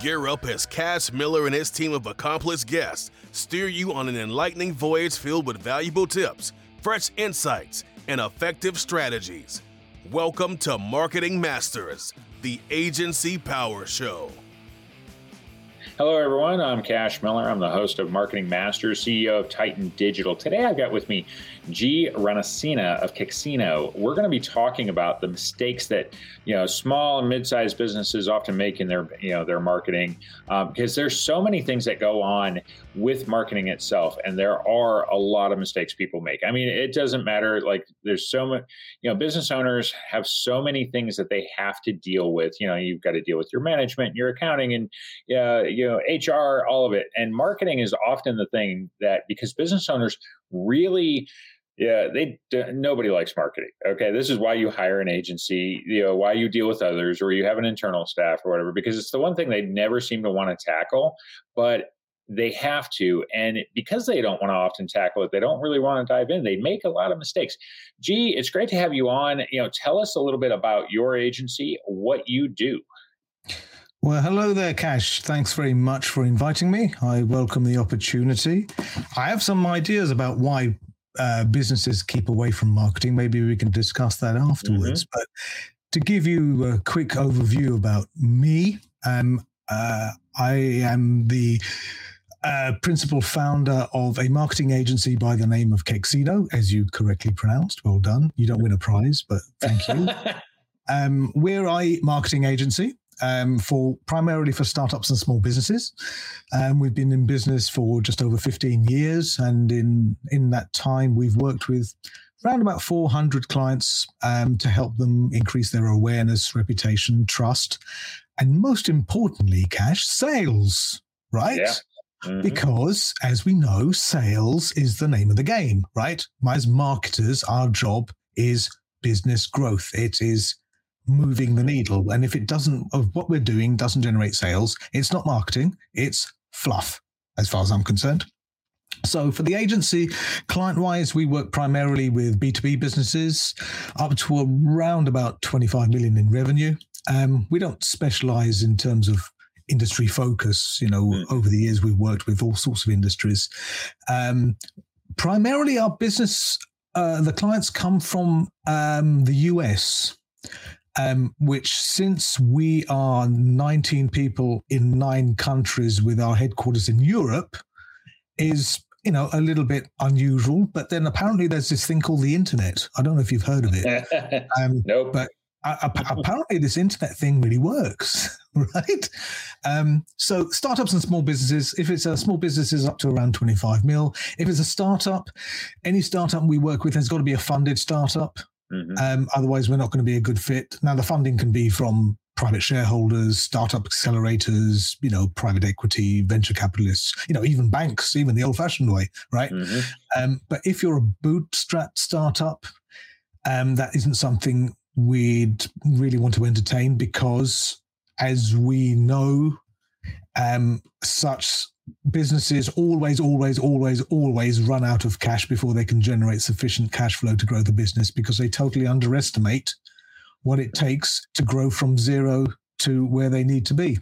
Gear up as Cash Miller and his team of accomplished guests steer you on an enlightening voyage filled with valuable tips, fresh insights, and effective strategies. Welcome to Marketing Masters, the Agency Power Show. Hello, everyone. I'm Cash Miller. I'm the host of Marketing Masters, CEO of Titan Digital. Today, I've got with me Gee Ranasinha of Kexino. We're going to be talking about the mistakes that you know small and mid-sized businesses often make in their you know their marketing, um, because there's so many things that go on with marketing itself, and there are a lot of mistakes people make. I mean, it doesn't matter. Like, there's so much. You know, business owners have so many things that they have to deal with. You know, you've got to deal with your management, your accounting, and uh, you know HR, all of it. And marketing is often the thing that because business owners really yeah they nobody likes marketing okay this is why you hire an agency you know why you deal with others or you have an internal staff or whatever because it's the one thing they never seem to want to tackle but they have to and because they don't want to often tackle it they don't really want to dive in they make a lot of mistakes gee it's great to have you on you know tell us a little bit about your agency what you do well, hello there, Cash. Thanks very much for inviting me. I welcome the opportunity. I have some ideas about why uh, businesses keep away from marketing. Maybe we can discuss that afterwards. Mm-hmm. But to give you a quick overview about me, um, uh, I am the uh, principal founder of a marketing agency by the name of Kexino, as you correctly pronounced. Well done. You don't win a prize, but thank you. um, we're a marketing agency um, for primarily for startups and small businesses. Um, we've been in business for just over 15 years, and in in that time, we've worked with around about 400 clients um, to help them increase their awareness, reputation, trust, and most importantly, cash sales. Right. Yeah. Mm-hmm. Because, as we know, sales is the name of the game, right? As marketers, our job is business growth. It is moving the needle. And if it doesn't, of what we're doing doesn't generate sales, it's not marketing, it's fluff, as far as I'm concerned. So for the agency, client wise, we work primarily with B2B businesses up to around about 25 million in revenue. Um, we don't specialize in terms of industry focus. You know, mm. over the years, we've worked with all sorts of industries. Um, primarily, our business, uh, the clients come from um, the US um, which since we are 19 people in nine countries with our headquarters in Europe, is you know a little bit unusual. But then apparently there's this thing called the internet. I don't know if you've heard of it. Um, nope. But uh, apparently this internet thing really works, right? Um, so startups and small businesses, if it's a small business is up to around 25 mil. If it's a startup, any startup we work with has got to be a funded startup. Mm-hmm. Um, otherwise, we're not going to be a good fit. Now, the funding can be from private shareholders, startup accelerators, you know, private equity, venture capitalists, you know, even banks, even the old-fashioned way, right? Mm-hmm. Um, but if you're a bootstrap startup, um, that isn't something we'd really want to entertain because, as we know, um, such businesses always, always, always, always run out of cash before they can generate sufficient cash flow to grow the business because they totally underestimate what it takes to grow from zero to where they need to be.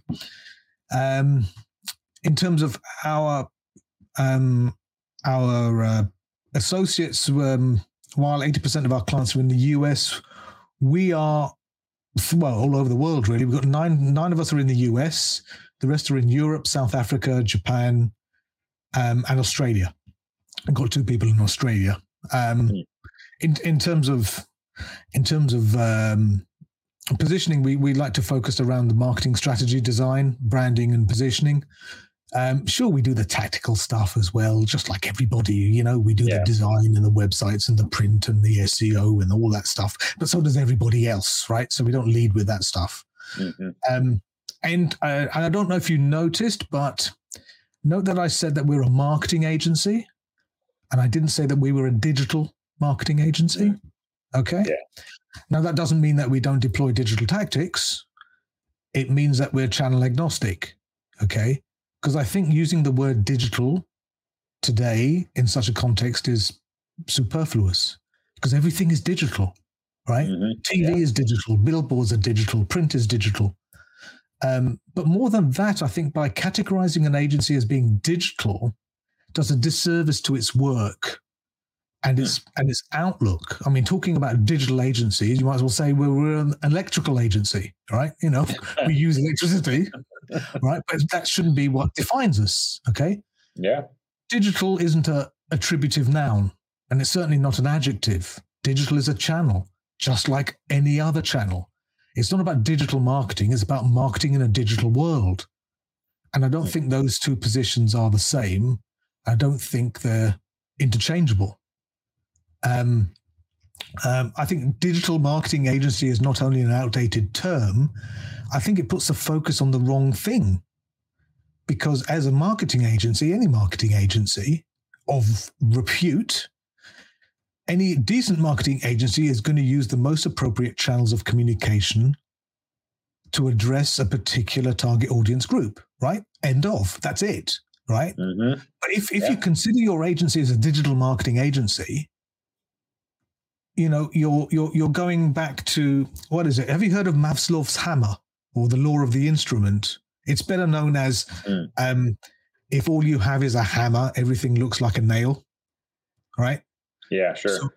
Um, in terms of our um, our uh, associates, um, while eighty percent of our clients are in the US, we are well all over the world. Really, we've got nine nine of us are in the US. The rest are in Europe, South Africa, Japan, um, and Australia. I've got two people in Australia. Um, hmm. in in terms of in terms of um, positioning, we we like to focus around the marketing strategy, design, branding, and positioning. Um, sure, we do the tactical stuff as well, just like everybody. You know, we do yeah. the design and the websites and the print and the SEO and all that stuff. But so does everybody else, right? So we don't lead with that stuff. Mm-hmm. Um, and, uh, I don't know if you noticed, but note that I said that we're a marketing agency, and I didn't say that we were a digital marketing agency. Okay. Yeah. Now that doesn't mean that we don't deploy digital tactics. It means that we're channel agnostic. Okay. Because I think using the word digital today in such a context is superfluous because everything is digital, right? Mm-hmm. TV yeah. is digital, billboards are digital, print is digital. Um, but more than that, I think by categorizing an agency as being digital does a disservice to its work and its and its outlook. I mean, talking about digital agencies, you might as well say we're, we're an electrical agency, right? You know, we use electricity, right? But that shouldn't be what defines us. Okay. Yeah. Digital isn't a attributive noun, and it's certainly not an adjective. Digital is a channel, just like any other channel. It's not about digital marketing, it's about marketing in a digital world. And I don't think those two positions are the same. I don't think they're interchangeable. Um, um, I think digital marketing agency is not only an outdated term, I think it puts the focus on the wrong thing. Because as a marketing agency, any marketing agency of repute, any decent marketing agency is going to use the most appropriate channels of communication to address a particular target audience group, right? End of. That's it, right? Mm-hmm. But if, if yeah. you consider your agency as a digital marketing agency, you know, you're you're you're going back to what is it? Have you heard of Maslow's hammer or the law of the instrument? It's better known as mm. um, if all you have is a hammer, everything looks like a nail, right? Yeah, sure. So,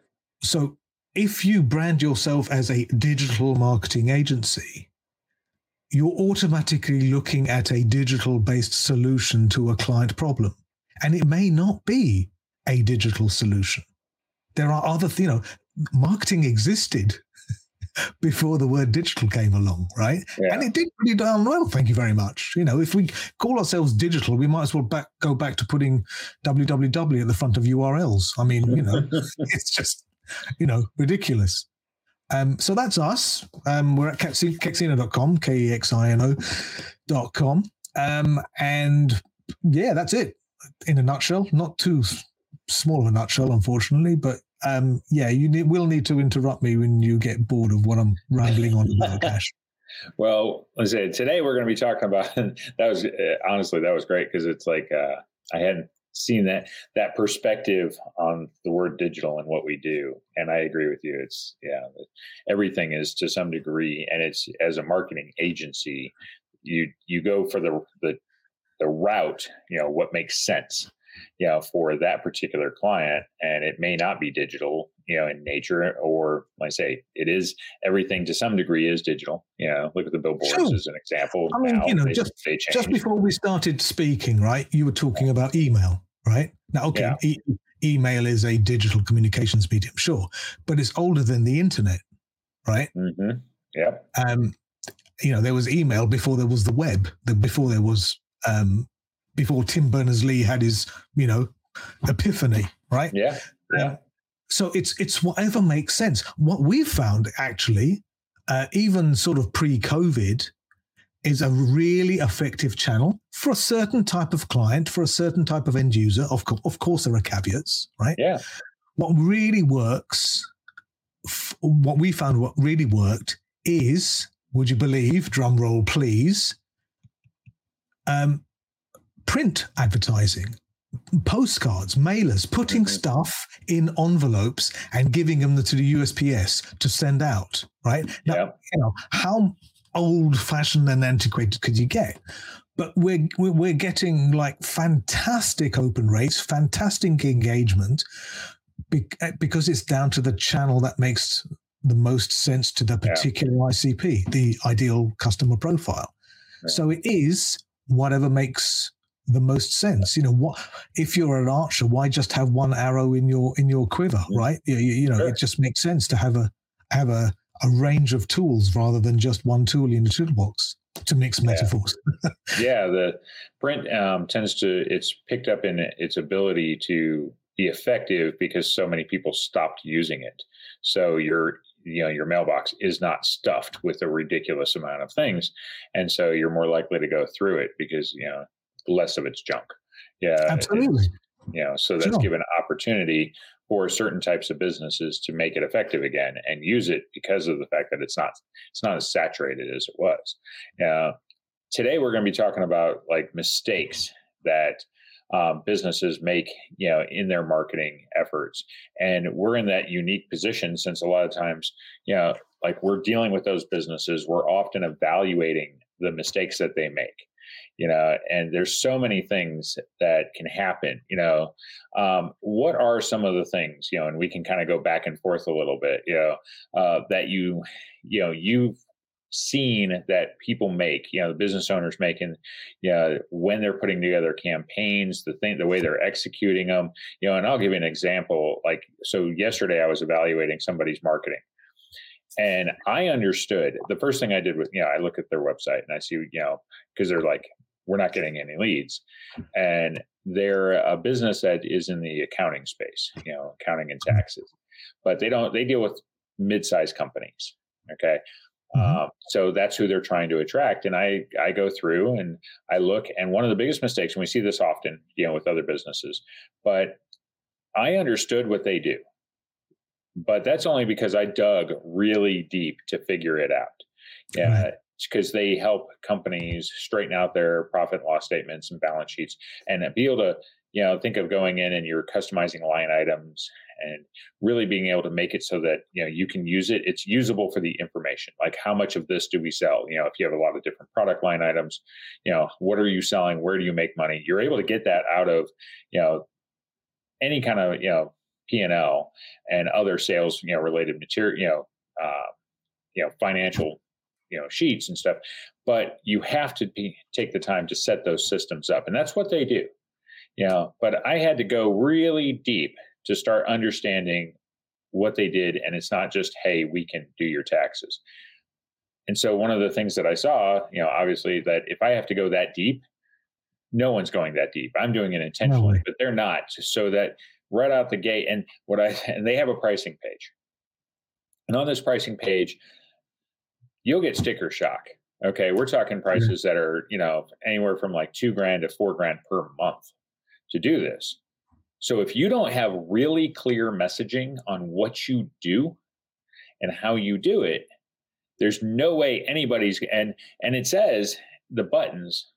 so if you brand yourself as a digital marketing agency, you're automatically looking at a digital based solution to a client problem. And it may not be a digital solution. There are other, you know, marketing existed before the word digital came along, right? Yeah. And it did pretty darn well. Thank you very much. You know, if we call ourselves digital, we might as well back go back to putting www at the front of URLs. I mean, you know, it's just you know ridiculous. Um, so that's us. Um, we're at kexino.com, K E X I N O.com. Um, and yeah, that's it in a nutshell. Not too small of a nutshell, unfortunately, but um, yeah, you need, will need to interrupt me when you get bored of what I'm rambling on about, Cash. Well, I said today we're going to be talking about that was uh, honestly that was great because it's like uh, I hadn't seen that that perspective on the word digital and what we do, and I agree with you. It's yeah, everything is to some degree, and it's as a marketing agency, you you go for the the the route, you know, what makes sense you know, for that particular client. And it may not be digital, you know, in nature, or I say it is everything to some degree is digital. You know, look at the billboards sure. as an example. I mean, you know, they, just, they just before we started speaking, right, you were talking about email, right? Now, okay, yeah. e- email is a digital communications medium, sure, but it's older than the internet, right? Mm-hmm. Yeah. Um, you know, there was email before there was the web, the, before there was um, before Tim Berners Lee had his, you know, epiphany, right? Yeah. Yeah. Um, so it's it's whatever makes sense. What we've found actually, uh, even sort of pre-COVID, is a really effective channel for a certain type of client, for a certain type of end user. Of course, of course, there are caveats, right? Yeah. What really works, what we found, what really worked is, would you believe? Drum roll, please. Um, print advertising, postcards, mailers, putting mm-hmm. stuff in envelopes and giving them to the USPS to send out. Right now, yep. you know how old-fashioned and antiquated could you get? But we're we're getting like fantastic open rates, fantastic engagement, because it's down to the channel that makes the most sense to the particular yeah. ICP, the ideal customer profile. Yeah. So it is whatever makes the most sense. You know, what if you're an archer? Why just have one arrow in your in your quiver, right? You, you know, sure. it just makes sense to have a have a a range of tools rather than just one tool in the toolbox to mix metaphors. yeah, the print um, tends to it's picked up in its ability to be effective because so many people stopped using it. So your you know your mailbox is not stuffed with a ridiculous amount of things, and so you're more likely to go through it because you know less of its junk. Yeah, absolutely. You know, so that's sure. given opportunity for certain types of businesses to make it effective again and use it because of the fact that it's not it's not as saturated as it was. Uh, today we're going to be talking about like mistakes that um, businesses make you know in their marketing efforts and we're in that unique position since a lot of times you know like we're dealing with those businesses we're often evaluating the mistakes that they make you know and there's so many things that can happen you know. Um, what are some of the things you know and we can kind of go back and forth a little bit you know uh, that you you know you've seen that people make you know the business owners making you know when they're putting together campaigns the thing the way they're executing them you know and i'll give you an example like so yesterday i was evaluating somebody's marketing and I understood the first thing I did was, you know, I look at their website and I see, you know, because they're like, we're not getting any leads. And they're a business that is in the accounting space, you know, accounting and taxes, but they don't, they deal with mid sized companies. Okay. Mm-hmm. Um, so that's who they're trying to attract. And I, I go through and I look, and one of the biggest mistakes, and we see this often, you know, with other businesses, but I understood what they do but that's only because I dug really deep to figure it out. Yeah, because they help companies straighten out their profit and loss statements and balance sheets and be able to, you know, think of going in and you're customizing line items and really being able to make it so that you know you can use it. It's usable for the information. Like how much of this do we sell? You know, if you have a lot of different product line items, you know, what are you selling? Where do you make money? You're able to get that out of, you know, any kind of you know P&L and other sales, you know, related material, you know, uh, you know, financial, you know, sheets and stuff. But you have to be, take the time to set those systems up, and that's what they do. You know, but I had to go really deep to start understanding what they did, and it's not just, hey, we can do your taxes. And so one of the things that I saw, you know, obviously that if I have to go that deep, no one's going that deep. I'm doing it intentionally, no but they're not. So that right out the gate. And what I and they have a pricing page. And on this pricing page, you'll get sticker shock. Okay, we're talking prices that are, you know, anywhere from like two grand to four grand per month to do this. So if you don't have really clear messaging on what you do and how you do it, there's no way anybody's and and it says the buttons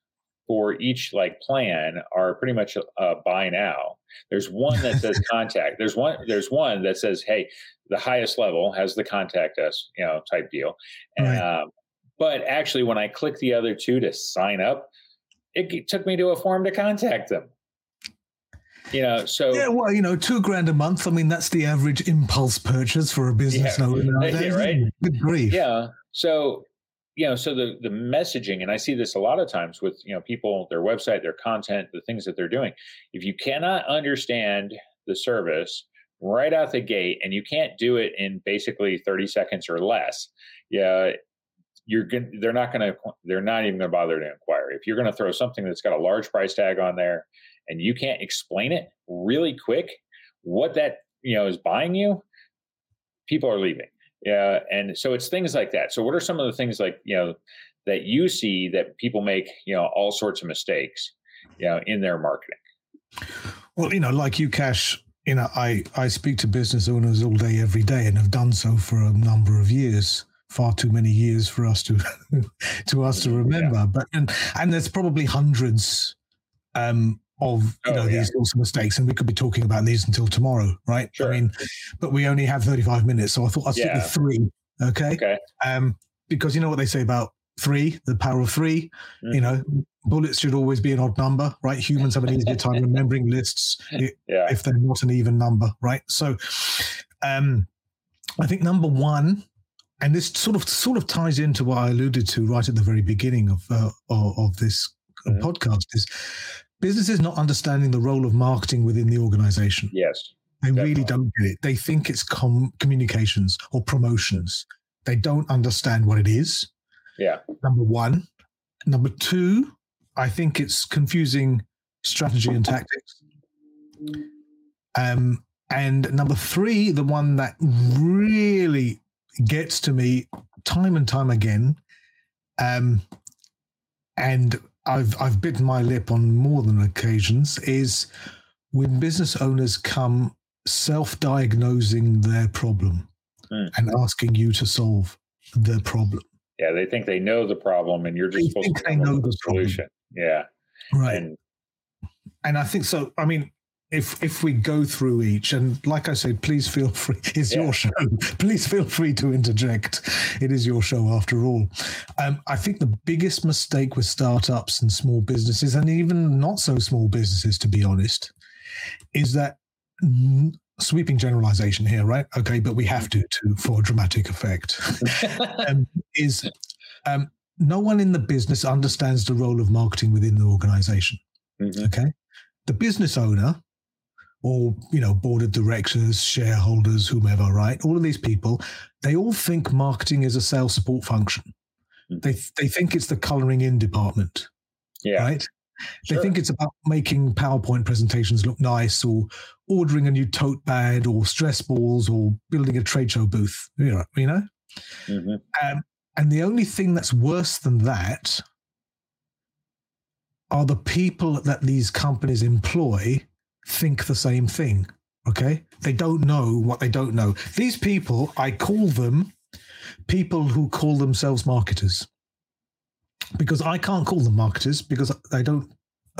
for each like plan are pretty much uh, buy now. There's one that says contact. There's one. There's one that says, "Hey, the highest level has the contact us," you know, type deal. Right. Um, but actually, when I click the other two to sign up, it took me to a form to contact them. You know, so yeah, well, you know, two grand a month. I mean, that's the average impulse purchase for a business yeah, nowadays. Yeah, right. Good grief. Yeah. So you know so the the messaging and i see this a lot of times with you know people their website their content the things that they're doing if you cannot understand the service right out the gate and you can't do it in basically 30 seconds or less yeah you're gonna. they're not going to they're not even going to bother to inquire if you're going to throw something that's got a large price tag on there and you can't explain it really quick what that you know is buying you people are leaving yeah, and so it's things like that. So, what are some of the things like you know that you see that people make you know all sorts of mistakes, you know, in their marketing? Well, you know, like you, Cash. You know, I I speak to business owners all day, every day, and have done so for a number of years. Far too many years for us to to us to mm-hmm, remember. Yeah. But and and there's probably hundreds um, of you oh, know yeah. these sorts of mistakes, and we could be talking about these until tomorrow, right? Sure. I mean, but we only have 35 minutes, so I thought I'd stick yeah. with three. Okay. Okay. Um, because you know what they say about three, the power of 3 mm-hmm. You know, bullets should always be an odd number, right? Humans have an easier time remembering lists yeah. if they're not an even number, right? So, um, I think number one, and this sort of sort of ties into what I alluded to right at the very beginning of uh, of, of this mm-hmm. podcast, is businesses not understanding the role of marketing within the organization. Yes. They definitely. really don't get it. They think it's com- communications or promotions. They don't understand what it is. Yeah. Number one. Number two, I think it's confusing strategy and tactics. Um, and number three, the one that really gets to me time and time again, um, and I've I've bitten my lip on more than occasions is when business owners come self-diagnosing their problem mm. and asking you to solve the problem. Yeah, they think they know the problem, and you're just they supposed to know the solution. Problem. Yeah, right. And, and I think so. I mean, if if we go through each, and like I said, please feel free. It's yeah. your show. Please feel free to interject. It is your show after all. Um, I think the biggest mistake with startups and small businesses, and even not so small businesses, to be honest, is that sweeping generalization here, right? Okay, but we have to to for dramatic effect. um, is um, no one in the business understands the role of marketing within the organization. Mm-hmm. Okay, the business owner or you know board of directors shareholders whomever right all of these people they all think marketing is a sales support function mm-hmm. they they think it's the coloring in department yeah right sure. they think it's about making powerpoint presentations look nice or ordering a new tote bag or stress balls or building a trade show booth you know, you know? Mm-hmm. Um, and the only thing that's worse than that are the people that these companies employ think the same thing. Okay. They don't know what they don't know. These people, I call them people who call themselves marketers because I can't call them marketers because they don't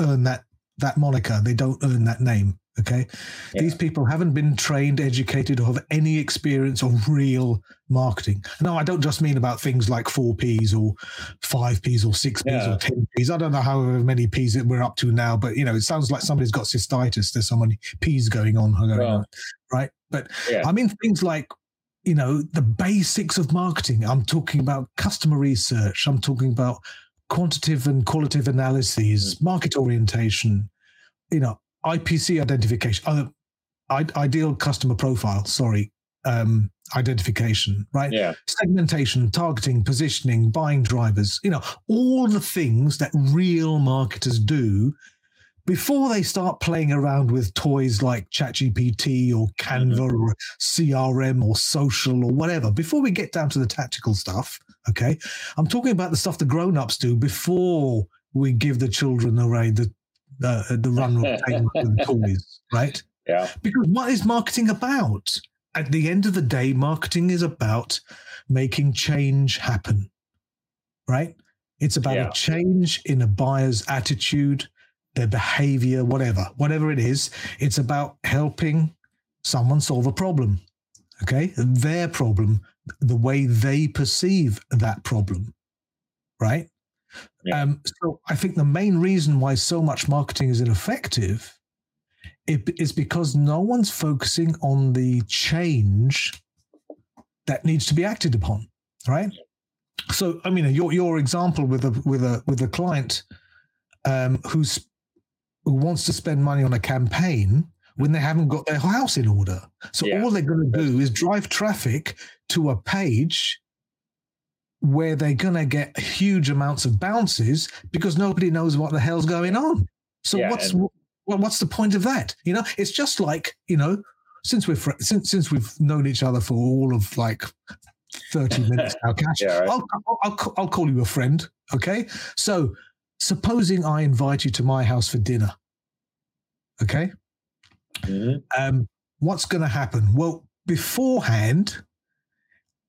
earn that that moniker. They don't earn that name. Okay. Yeah. These people haven't been trained, educated, or have any experience of real marketing. No, I don't just mean about things like four P's or five P's or six P's yeah. or 10 P's. I don't know how many P's that we're up to now, but you know, it sounds like somebody's got cystitis. There's so many P's going on, going well, on right? But yeah. I mean, things like, you know, the basics of marketing. I'm talking about customer research. I'm talking about quantitative and qualitative analyses, mm-hmm. market orientation, you know, IPC identification, uh, ideal customer profile, sorry, um, identification, right? Yeah. Segmentation, targeting, positioning, buying drivers, you know, all the things that real marketers do before they start playing around with toys like ChatGPT or Canva mm-hmm. or CRM or social or whatever, before we get down to the tactical stuff, okay? I'm talking about the stuff the grown-ups do before we give the children away the the the run of toys, right? Yeah. Because what is marketing about? At the end of the day, marketing is about making change happen, right? It's about yeah. a change in a buyer's attitude, their behavior, whatever, whatever it is. It's about helping someone solve a problem, okay? Their problem, the way they perceive that problem, right? Yeah. Um, so I think the main reason why so much marketing is ineffective is because no one's focusing on the change that needs to be acted upon, right? So I mean, your your example with a with a with a client um, who's who wants to spend money on a campaign when they haven't got their house in order. So yeah. all they're going to do is drive traffic to a page where they're going to get huge amounts of bounces because nobody knows what the hell's going on. So yeah, what's and- well, what's the point of that? You know, it's just like you know, since we've since since we've known each other for all of like thirty minutes now, Cash. yeah, right. I'll, I'll, I'll I'll call you a friend. Okay, so supposing I invite you to my house for dinner. Okay. Mm-hmm. Um, what's going to happen? Well, beforehand,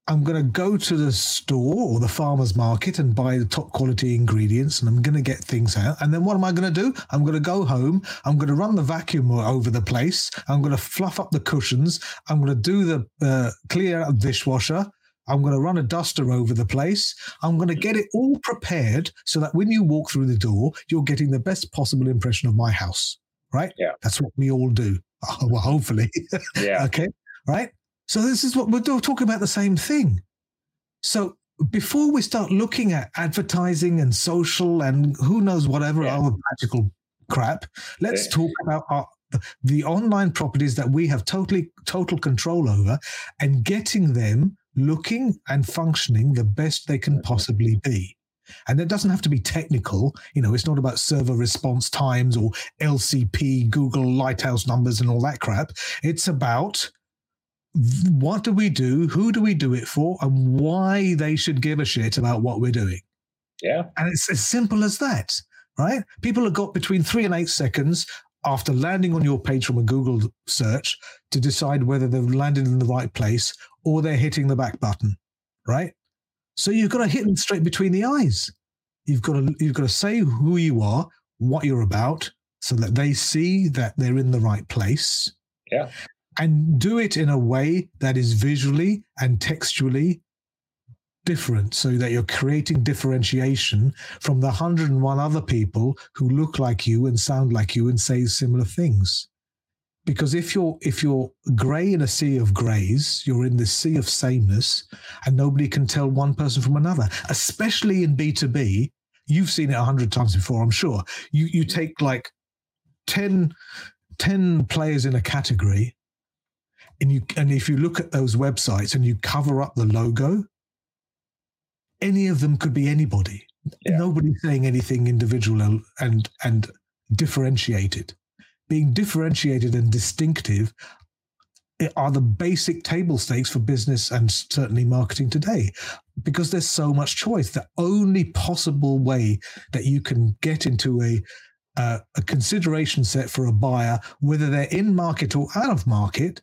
I'm going to go to the store or the farmer's market and buy the top quality ingredients and I'm going to get things out. And then what am I going to do? I'm going to go home. I'm going to run the vacuum over the place. I'm going to fluff up the cushions. I'm going to do the uh, clear out dishwasher. I'm going to run a duster over the place. I'm going to get it all prepared so that when you walk through the door, you're getting the best possible impression of my house. Right? Yeah. That's what we all do. well, hopefully. Yeah. okay. Right. So this is what we're talking about the same thing. So before we start looking at advertising and social and who knows whatever yeah. other magical crap, let's yeah. talk about our, the online properties that we have totally total control over and getting them looking and functioning the best they can possibly be. And it doesn't have to be technical. You know, it's not about server response times or LCP, Google Lighthouse numbers and all that crap. It's about what do we do? Who do we do it for? And why they should give a shit about what we're doing. Yeah. And it's as simple as that, right? People have got between three and eight seconds after landing on your page from a Google search to decide whether they've landed in the right place or they're hitting the back button, right? So you've got to hit them straight between the eyes. You've got to you've got to say who you are, what you're about, so that they see that they're in the right place. Yeah. And do it in a way that is visually and textually different so that you're creating differentiation from the 101 other people who look like you and sound like you and say similar things. Because if you're if you're gray in a sea of grays you're in this sea of sameness and nobody can tell one person from another especially in b2b you've seen it a hundred times before i'm sure. You you take like 10 10 players in a category and you and if you look at those websites and you cover up the logo any of them could be anybody. Yeah. nobody's saying anything individual and and differentiated. Being differentiated and distinctive are the basic table stakes for business and certainly marketing today. Because there's so much choice the only possible way that you can get into a uh, a consideration set for a buyer whether they're in market or out of market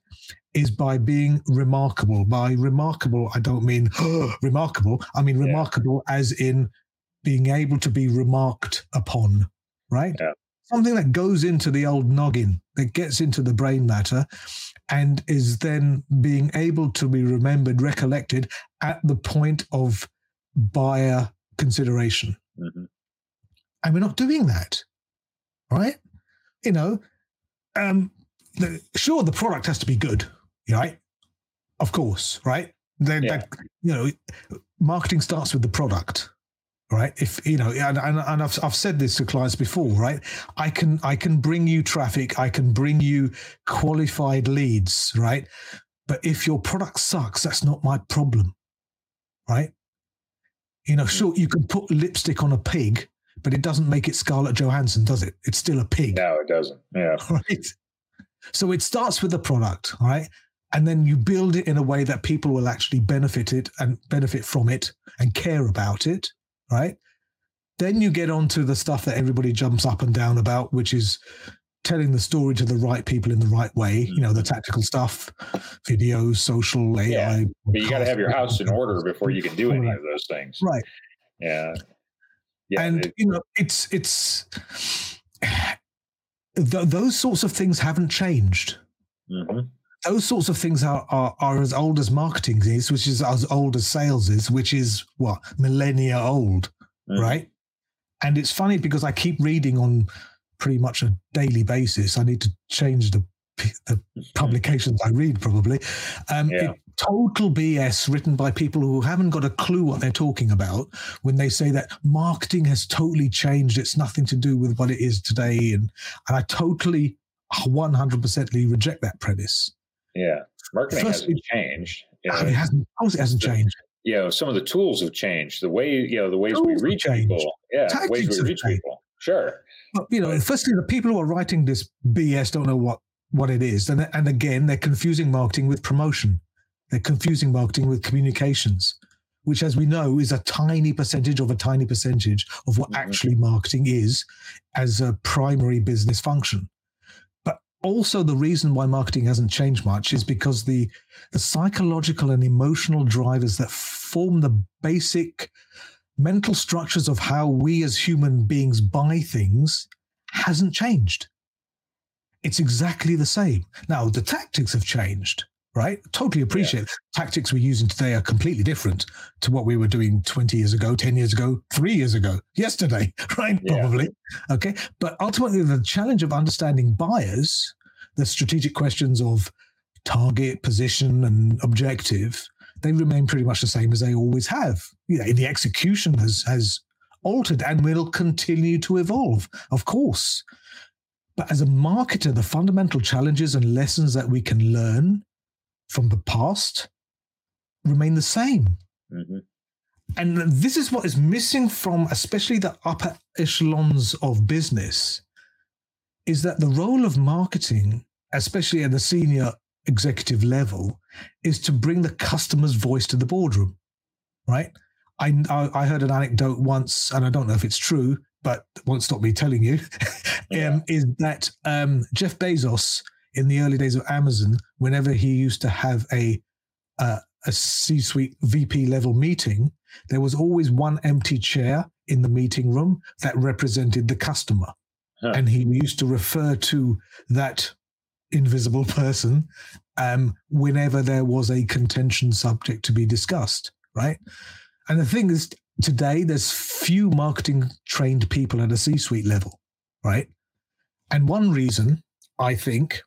is by being remarkable by remarkable i don't mean remarkable i mean Yeah. remarkable as in being able to be remarked upon right Yeah. something that goes into the old noggin that gets into the brain matter and is then being able to be remembered recollected at the point of buyer consideration Mhm. and we're not doing that right you know um the, sure the product has to be good right of course right then Yeah. that, you know marketing starts with the product right if you know and, and, and I've, I've said this to clients before right i can i can bring you traffic i can bring you qualified leads right but if your product sucks that's not my problem right you know sure you can put lipstick on a pig but it doesn't make it scarlett johansson does it it's still a pig No, it doesn't. Yeah. right? So it starts with the product, right? And then you build it in a way that people will actually benefit it and benefit from it and care about it, right? Then you get on to the stuff that everybody jumps up and down about, which is telling the story to the right people in the right way, you know, the tactical stuff, videos, social, AI. Yeah, But you got to have your house in order before you can do any of those things. Right. Yeah. Yeah. and it- you know it's it's th- those sorts of things haven't changed mhm. Those sorts of things are, are are as old as marketing is, which is as old as sales is, which is what millennia old, Mhm. right? And it's funny because I keep reading on pretty much a daily basis. I need to change the the publications I read probably. Um, Yeah. it- total BS written by people who haven't got a clue what they're talking about when they say that marketing has totally changed. It's nothing to do with what it is today, and and I totally 100% reject that premise. Yeah. Marketing First, hasn't changed. You know, Oh, it hasn't. It hasn't changed. you know, some of the tools have changed. The way, you know, the ways we Tools have reach people. Yeah. The ways we reach changed. people. Sure. But you know, firstly, the people who are writing this BS don't know what what it is, and and again, they're confusing marketing with promotion. They're confusing marketing with communications, which, as we know, is a tiny percentage of a tiny percentage of what Mhm. actually marketing is as a primary business function. Also, the reason why marketing hasn't changed much is because the the psychological and emotional drivers that form the basic mental structures of how we as human beings buy things hasn't changed. It's exactly the same. Now, the tactics have changed, right? Totally appreciate tactics we're using today are completely different to what we were doing 20 years ago, 10 years ago, three years ago, yesterday, right? Yeah. Probably. Okay. But ultimately, the challenge of understanding buyers, the strategic questions of target, position, and objective, they remain pretty much the same as they always have. You know, the execution has has altered and will continue to evolve, of course. But as a marketer, the fundamental challenges and lessons that we can learn from the past remain the same. hmm And this is what is missing from especially the upper echelons of business is that the role of marketing, especially at the senior executive level, is to bring the customer's voice to the boardroom, right? I, I, I heard an anecdote once, and I don't know if it's true, but it won't stop me telling you, Yeah. um, is that um, Jeff Bezos, in the early days of Amazon, whenever he used to have a uh, a C-suite VP level meeting, there was always one empty chair in the meeting room that represented the customer. huh. and he used to refer to that invisible person um, whenever there was a contention subject to be discussed, right? And the thing is, today there's few marketing trained people at a C-suite level, right? And one reason I think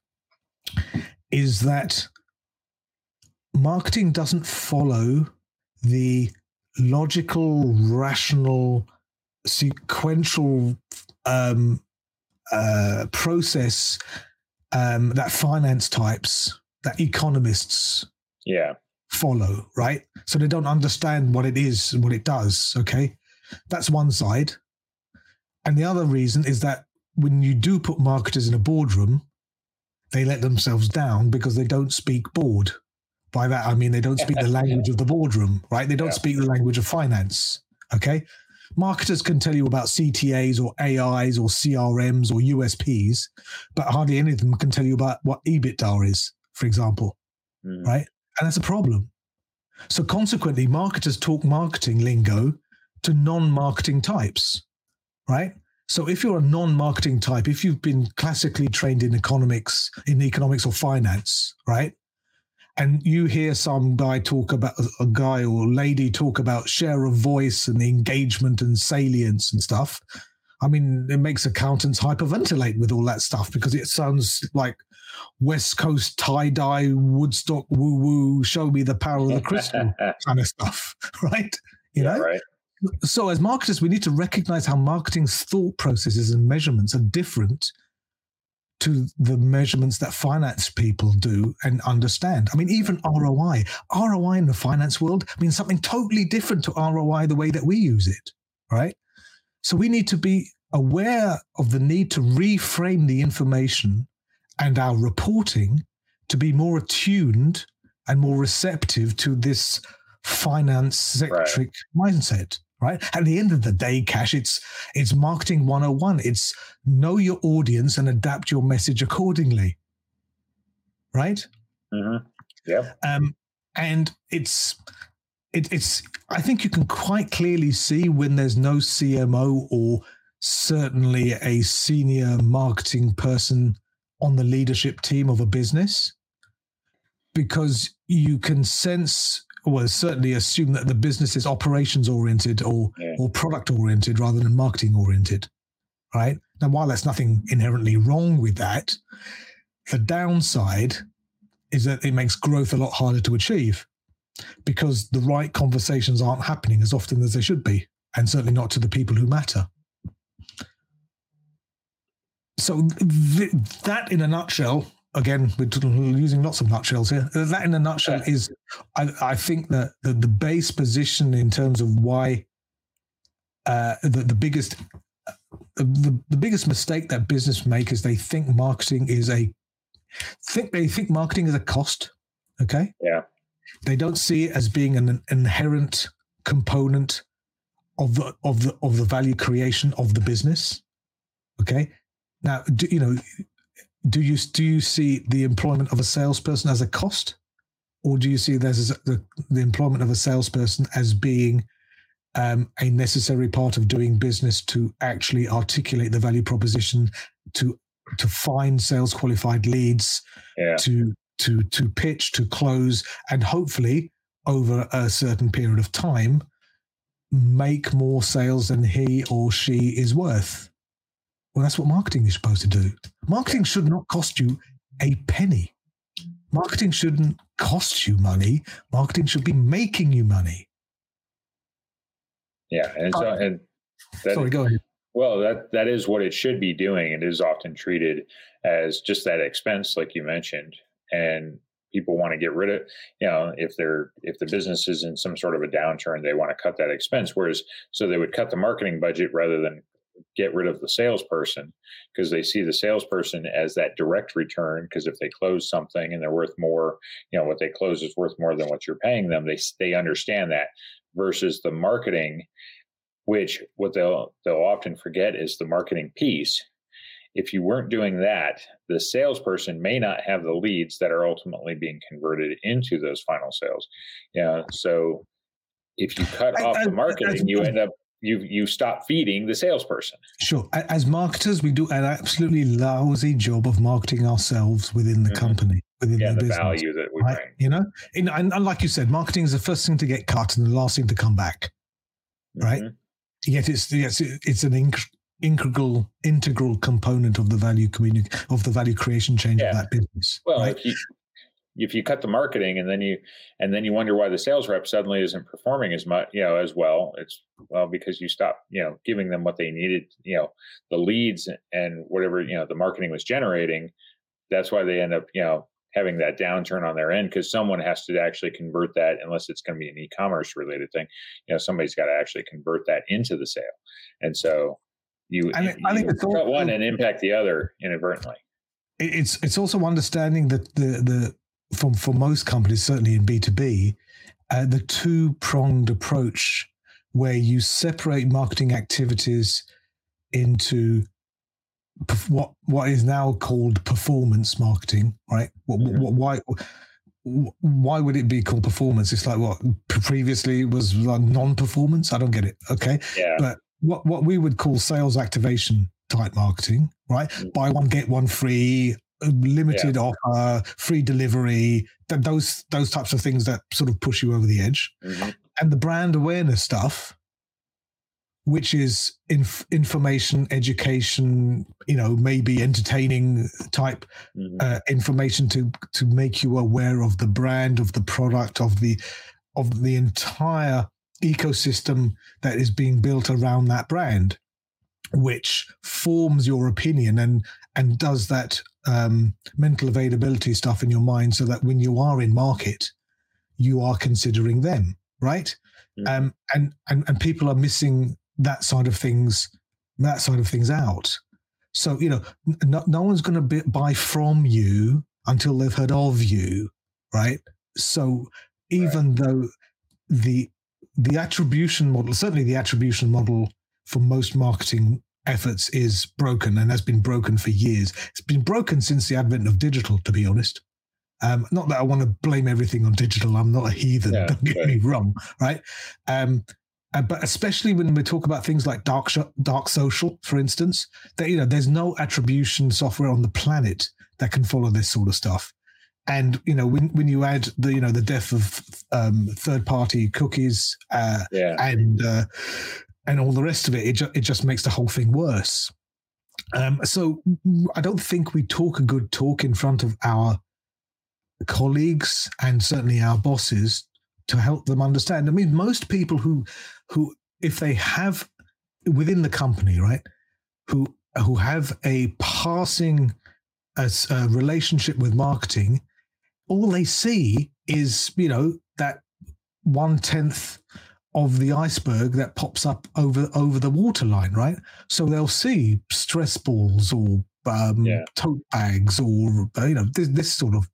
is that marketing doesn't follow the logical, rational, sequential um, uh, process um, that finance types, that economists, yeah, follow. Right, so they don't understand what it is and what it does. Okay, that's one side, and the other reason is that when you do put marketers in a boardroom, they let themselves down because they don't speak board. By that, I mean they don't speak the language of the boardroom, right? They don't yeah. speak the language of finance. Okay. Marketers can tell you about CTAs or AIs or CRMs or USPs, but hardly any of them can tell you about what EBITDA is, for example. Mm. Right. And that's a problem. So consequently, marketers talk marketing lingo to non marketing types, right? So if you're a non-marketing type, if you've been classically trained in economics, in economics or finance, right? And you hear some guy talk about a guy or lady talk about share of voice and engagement and salience and stuff. I mean, it makes accountants hyperventilate with all that stuff because it sounds like West Coast tie dye, Woodstock woo woo, show me the power of the crystal kind of stuff, right? You yeah, know, right. So, as marketers, we need to recognize how marketing's thought processes and measurements are different to the measurements that finance people do and understand. I mean, even ROI, ROI in the finance world means something totally different to ROI the way that we use it, right? So, we need to be aware of the need to reframe the information and our reporting to be more attuned and more receptive to this finance centric right. mindset right? At the end of the day cash it's it's marketing 101 it's know your audience and adapt your message accordingly right? Mm-hmm. yeah. Um and it's it, it's i think you can quite clearly see when there's no cmo or certainly a senior marketing person on the leadership team of a business because you can sense well, certainly assume that the business is operations oriented or yeah. or product oriented rather than marketing oriented, right? Now, while there's nothing inherently wrong with that, the downside is that it makes growth a lot harder to achieve because the right conversations aren't happening as often as they should be, and certainly not to the people who matter. So th- that, in a nutshell, again, we're using lots of nutshells here. That, in a nutshell, yeah. is I, I, think that the, the base position in terms of why uh, the, the biggest the, the biggest mistake that business make is they think marketing is a think they think marketing is a cost. Okay. Yeah. They don't see it as being an inherent component of the of the of the value creation of the business. Okay. Now, you know, do you do you see the employment of a salesperson as a cost, or do you see this as the, the employment of a salesperson as being um, a necessary part of doing business to actually articulate the value proposition, to to find sales qualified leads, yeah. to to to pitch, to close, and hopefully over a certain period of time, make more sales than he or she is worth. Well, that's what marketing is supposed to do. Marketing should not cost you a penny. Marketing shouldn't cost you money. Marketing should be making you money. Yeah, and so and that, sorry, go ahead. Well, that that is what it should be doing. It is often treated as just that expense, like you mentioned, and people want to get rid of. You know, if they're if the business is in some sort of a downturn, they want to cut that expense. Whereas, so they would cut the marketing budget rather than get rid of the salesperson because they see the salesperson as that direct return because if they close something and they're worth more you know what they close is worth more than what you're paying them they they understand that versus the marketing which what they'll they'll often forget is the marketing piece. If you weren't doing that the salesperson may not have the leads that are ultimately being converted into those final sales. Yeah so if you cut I, off I, the marketing I, you end up you you stop feeding the salesperson. Sure. As marketers, we do an absolutely lousy job of marketing ourselves within the mm-hmm. company, within yeah, the, the business, value that we right? bring. You know, and, and, like you said, marketing is the first thing to get cut and the last thing to come back. Right. Mm-hmm. Yet it's yes, it's an inc- integral integral component of the value community of the value creation change yeah. of that business. Well, right? if you if you cut the marketing and then you and then you wonder why the sales rep suddenly isn't performing as much you know as well it's well because you stop you know giving them what they needed you know the leads and whatever you know the marketing was generating that's why they end up you know having that downturn on their end because someone has to actually convert that unless it's going to be an e-commerce related thing you know somebody's got to actually convert that into the sale. And so you, I, think, you I think it's cut one and impact the other inadvertently. It's it's also understanding that the the for, for most companies, certainly in B2B, uh, the two pronged approach where you separate marketing activities into what what is now called performance marketing, right? What, mm-hmm. what, why why would it be called performance? It's like what previously was non-performance. I don't get it. Okay, yeah. but what what we would call sales activation type marketing, right? Mm-hmm. Buy one get one free, limited yeah. offer, free delivery, th- those those types of things that sort of push you over the edge, mm-hmm. and the brand awareness stuff, which is inf- information, education, you know, maybe entertaining type mm-hmm. uh, information to to make you aware of the brand, of the product, of the of the entire ecosystem that is being built around that brand which forms your opinion and and does that um, mental availability stuff in your mind so that when you are in market, you are considering them, right? Mm-hmm. Um, and, and and people are missing that side of things, that side of things out. So you know, no, no one's going to buy from you until they've heard of you, right? So even right. though the the attribution model, certainly the attribution model for most marketing efforts is broken and has been broken for years. It's been broken since the advent of digital, to be honest. Um, not that I want to blame everything on digital. I'm not a heathen. Yeah, don't get right. me wrong, right? Um, uh, but especially when we talk about things like dark sh- dark social, for instance, that you know, there's no attribution software on the planet that can follow this sort of stuff. And you know, when when you add the you know the death of um, third party cookies uh, yeah. and uh, and all the rest of it, it, ju- it just makes the whole thing worse. Um, so I don't think we talk a good talk in front of our colleagues and certainly our bosses to help them understand. I mean, most people who, who if they have within the company, right, who who have a passing as a relationship with marketing, all they see is you know that one tenth of the iceberg that pops up over over the waterline, right? So they'll see stress balls or um, yeah. tote bags or you know this, this sort of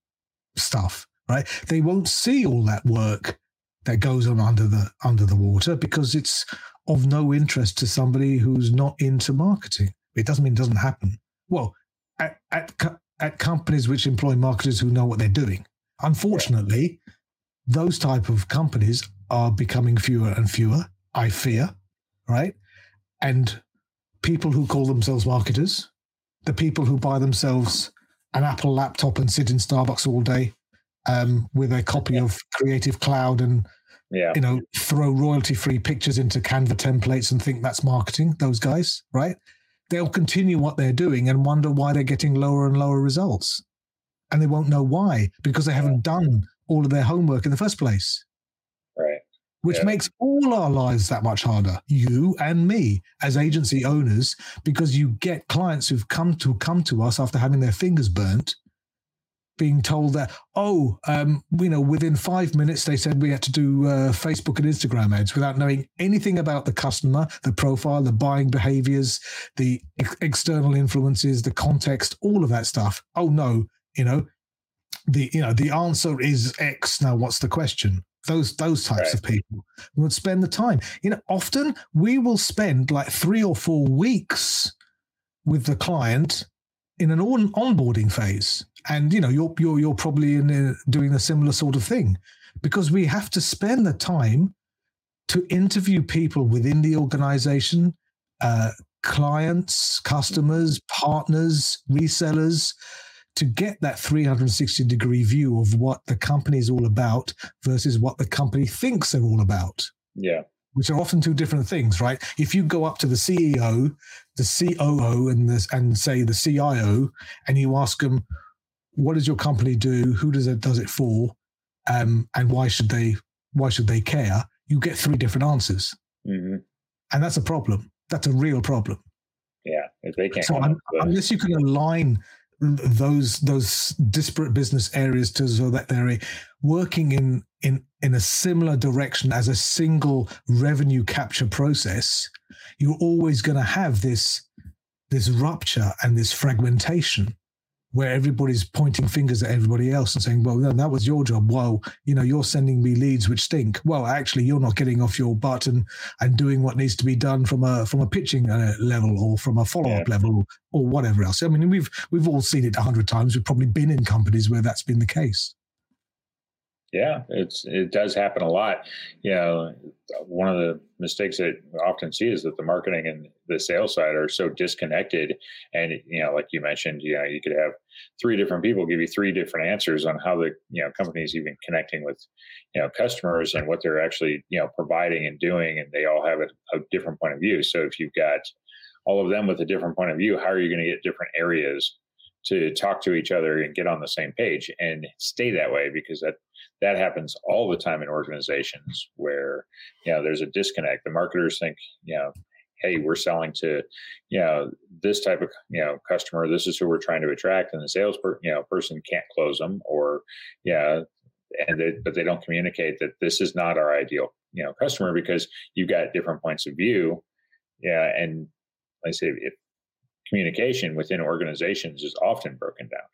stuff, right? They won't see all that work that goes on under the under the water because it's of no interest to somebody who's not into marketing. It doesn't mean it doesn't happen. Well, at at, at companies which employ marketers who know what they're doing. Unfortunately, yeah. those type of companies are becoming fewer and fewer, I fear, right? And people who call themselves marketers, the people who buy themselves an Apple laptop and sit in Starbucks all day um, with a copy of Creative Cloud and yeah. you know throw royalty free pictures into Canva templates and think that's marketing. Those guys, right? They'll continue what they're doing and wonder why they're getting lower and lower results, and they won't know why because they haven't done all of their homework in the first place which yeah. makes all our lives that much harder you and me as agency owners because you get clients who've come to come to us after having their fingers burnt being told that oh um, you know within five minutes they said we had to do uh, facebook and instagram ads without knowing anything about the customer the profile the buying behaviors the ex- external influences the context all of that stuff oh no you know the you know the answer is x now what's the question those those types right. of people would spend the time you know often we will spend like three or four weeks with the client in an on- onboarding phase and you know you're you're, you're probably in a, doing a similar sort of thing because we have to spend the time to interview people within the organization, uh, clients, customers, partners, resellers, to get that 360 degree view of what the company is all about versus what the company thinks they're all about. Yeah. Which are often two different things, right? If you go up to the CEO, the COO, and this, and say the CIO, and you ask them, "What does your company do? Who does it does it for? Um, and why should they why should they care?" You get three different answers, mm-hmm. and that's a problem. That's a real problem. Yeah, if they can't. So un- unless you can align those those disparate business areas to so that they're working in in in a similar direction as a single revenue capture process you're always going to have this this rupture and this fragmentation where everybody's pointing fingers at everybody else and saying, well, no, that was your job. Well, you know, you're sending me leads which stink. Well, actually, you're not getting off your butt and, and doing what needs to be done from a from a pitching uh, level or from a follow up yeah. level or whatever else. I mean, we've we've all seen it a hundred times. We've probably been in companies where that's been the case. Yeah, it's it does happen a lot. You know, one of the mistakes that I often see is that the marketing and the sales side are so disconnected. And you know, like you mentioned, you know, you could have three different people give you three different answers on how the you know company is even connecting with you know customers and what they're actually you know providing and doing, and they all have a, a different point of view. So if you've got all of them with a different point of view, how are you going to get different areas to talk to each other and get on the same page and stay that way because that that happens all the time in organizations where you know there's a disconnect. The marketers think you know hey we're selling to you know this type of you know customer. This is who we're trying to attract. And the sales per, you know person can't close them or yeah and they, but they don't communicate that this is not our ideal you know customer because you've got different points of view. Yeah and I say communication within organizations is often broken down.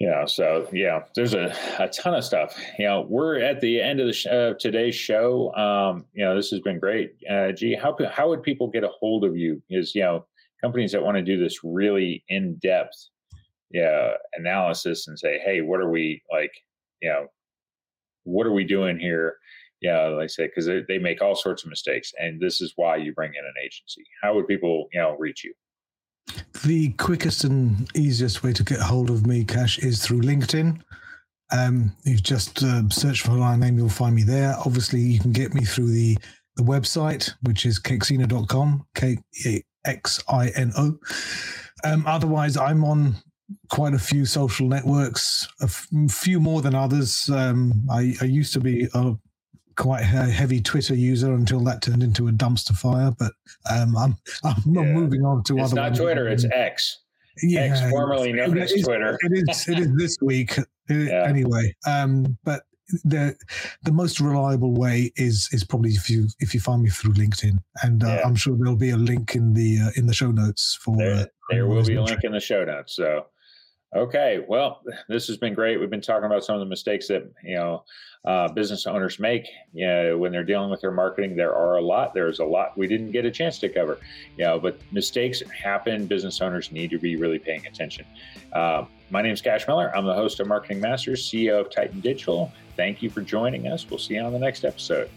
Yeah, so yeah, there's a, a ton of stuff. You know, we're at the end of the sh- uh, today's show. Um, you know, this has been great. Uh, Gee, how how would people get a hold of you? Is you know companies that want to do this really in depth, yeah, analysis and say, hey, what are we like? You know, what are we doing here? yeah, like I say, because they, they make all sorts of mistakes, and this is why you bring in an agency. How would people, you know, reach you? The quickest and easiest way to get hold of me, Cash, is through LinkedIn. Um, you just uh, search for my name, you'll find me there. Obviously, you can get me through the the website, which is kexino.com, K X I N O. Um, otherwise, I'm on quite a few social networks, a f- few more than others. Um, I, I, used to be quite a heavy Twitter user until that turned into a dumpster fire. But um, I'm I'm yeah. moving on to it's other. It's not Twitter. It's X. Yeah, X formerly known as Twitter. It is. It is this week. yeah. Anyway, um, but the the most reliable way is is probably if you if you find me through LinkedIn, and uh, yeah. I'm sure there'll be a link in the uh, in the show notes for. There, uh, there will be a link in the show notes. So Okay, well, this has been great. We've been talking about some of the mistakes that you know uh, business owners make you know, when they're dealing with their marketing. There are a lot. There's a lot we didn't get a chance to cover. You know, but mistakes happen. Business owners need to be really paying attention. Uh, my name is Cash Miller. I'm the host of Marketing Masters, CEO of Titan Digital. Thank you for joining us. We'll see you on the next episode.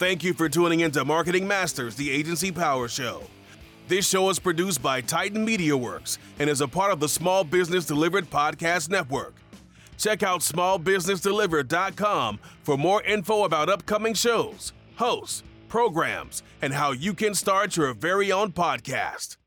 Thank you for tuning into Marketing Masters, the Agency Power Show. This show is produced by Titan Media Works and is a part of the Small Business Delivered Podcast Network. Check out smallbusinessdelivered.com for more info about upcoming shows, hosts, programs, and how you can start your very own podcast.